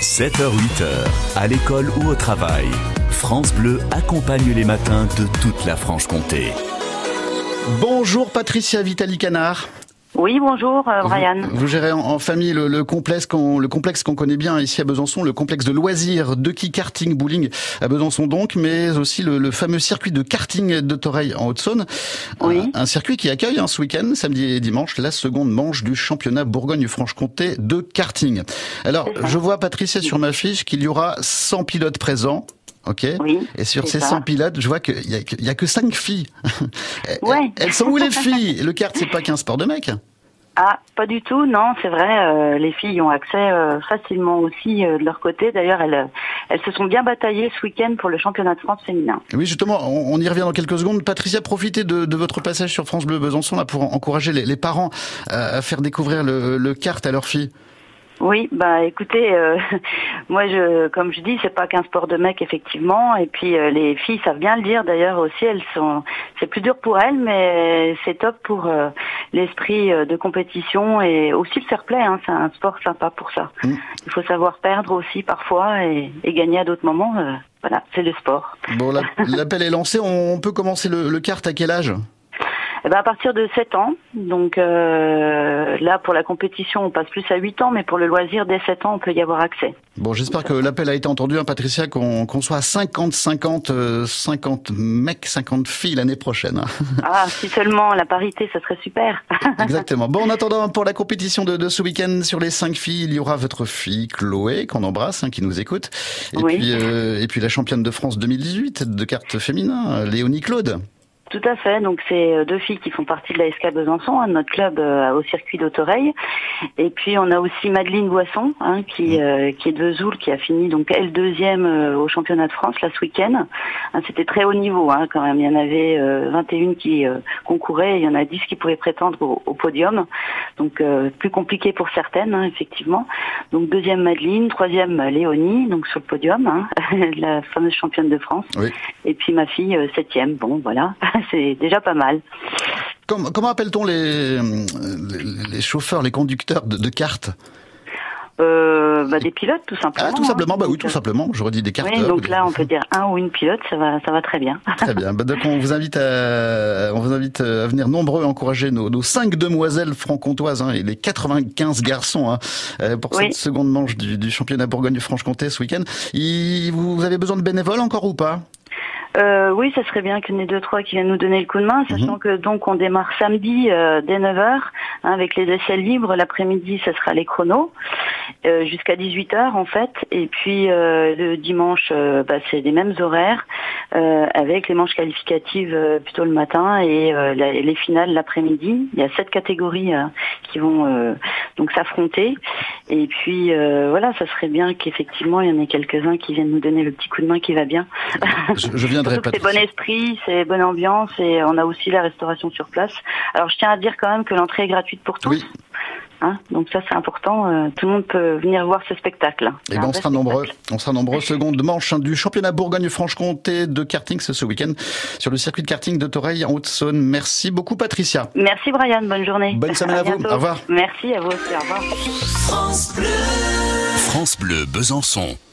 7h-8h, à l'école ou au travail, France Bleu accompagne les matins de toute la Franche-Comté. Bonjour Patricia Vitali Canard. Oui, bonjour euh, Brian. Vous, vous gérez en, en famille le, le complexe qu'on le complexe qu'on connaît bien ici à Besançon, le complexe de loisirs de qui karting bowling à Besançon donc, mais aussi le, le fameux circuit de karting de Toreil en Haute-Saône. Oui. Un, un circuit qui accueille hein, ce week-end, samedi et dimanche, la seconde manche du championnat Bourgogne-Franche-Comté de karting. Alors, je vois Patricia sur ma fiche qu'il y aura 100 pilotes présents. Ok? Oui, Et sur ces ça. 100 pilotes, je vois qu'il y a, a que 5 filles. Ouais. Elles sont où les filles? Le kart, c'est pas qu'un sport de mec. Ah, pas du tout, non, c'est vrai, euh, les filles ont accès euh, facilement aussi euh, de leur côté. D'ailleurs, elles, elles se sont bien bataillées ce week-end pour le championnat de France féminin. Oui, justement, on, y revient dans quelques secondes. Patricia, profitez de, de votre passage sur France Bleu Besançon là pour en- encourager les, parents à, à faire découvrir le, le kart à leurs filles. Oui, bah écoutez, euh, moi je, comme je dis, c'est pas qu'un sport de mec effectivement, et puis euh, les filles savent bien le dire d'ailleurs aussi. Elles sont, c'est plus dur pour elles, mais c'est top pour euh, l'esprit euh, de compétition et aussi le fair play. Hein, c'est un sport sympa pour ça. Mm. Il faut savoir perdre aussi parfois et, et gagner à d'autres moments. euh, voilà, c'est le sport. Bon, la- l'appel est lancé. On peut commencer le, le kart à quel âge? Eh ben, à partir de 7 ans, donc euh, là pour la compétition on passe plus à 8 ans, mais pour le loisir dès 7 ans on peut y avoir accès. Bon, j'espère que l'appel a été entendu, hein, Patricia, qu'on qu'on soit à 50, 50, euh, 50 mecs, 50 filles l'année prochaine. hein. Ah, si seulement la parité, ça serait super. Exactement. Bon, en attendant, pour la compétition de, de ce week-end, sur les cinq filles, il y aura votre fille Chloé, qu'on embrasse, hein, qui nous écoute. Et, Oui. puis, euh, et puis la championne de France 2018 de carte féminin, Léonie Claude. Tout à fait. Donc c'est euh, deux filles qui font partie de la SK Besançon, hein, notre club euh, au circuit d'Autoreil. Et puis on a aussi Madeleine Boisson, hein, qui euh, qui est de Vesoul, qui a fini donc elle deuxième euh, au championnat de France là ce week-end. Hein, C'était très haut niveau hein, quand même. Il y en avait euh, 21 qui euh, concouraient, et il y en a 10 qui pouvaient prétendre au, au podium. Donc euh, plus compliqué pour certaines hein, effectivement. Donc deuxième Madeleine, troisième Léonie, donc sur le podium, hein, la fameuse championne de France. Oui. Et puis ma fille euh, septième. Bon voilà, c'est déjà pas mal. Comment, comment appelle-t-on les, euh, les, les chauffeurs, les conducteurs de, de cartes? Euh, bah, des pilotes tout simplement. Ah, tout simplement, hein. bah oui, tout euh, simplement. J'aurais dit des carteurs. Oui, donc là on peut dire un ou une pilote, ça va, ça va très bien. Très bien. Bah, donc on vous invite à, on vous invite à venir nombreux encourager nos, nos cinq demoiselles franc-comtoises hein, et les 95 garçons hein, euh, pour Oui. cette seconde manche du, du championnat Bourgogne-Franche-Comté ce week-end. Vous avez besoin de bénévoles encore ou pas? Euh, oui, ça serait bien qu'il y en ait deux trois qui viennent nous donner le coup de main, sachant Mhm. que donc on démarre samedi euh, dès 9h avec les essais libres. L'après-midi, ce sera les chronos euh, jusqu'à 18h en fait. Et puis euh, le dimanche, euh, bah, c'est les mêmes horaires euh, avec les manches qualificatives euh, plutôt le matin et euh, la- les finales l'après-midi. Il y a sept catégories qui vont euh, donc s'affronter. Et puis euh, voilà, ça serait bien qu'effectivement il y en ait quelques-uns qui viennent nous donner le petit coup de main qui va bien. je, je viendrai pas. c'est bon esprit, c'est bonne ambiance et on a aussi la restauration sur place. Alors je tiens à dire quand même que l'entrée est gratuite pour tous. Oui. Hein, donc ça c'est important. euh, tout le monde peut venir voir ce spectacle. Et ben on sera nombreux. spectacle. On sera nombreux. Seconde manche hein, du championnat Bourgogne-Franche-Comté de karting ce week-end sur le circuit de karting de Toreil en Haute-Saône. Merci beaucoup Patricia. Merci Brian, bonne journée. Bonne semaine à vous. Au revoir. Merci à vous aussi, au revoir. France Bleu Besançon.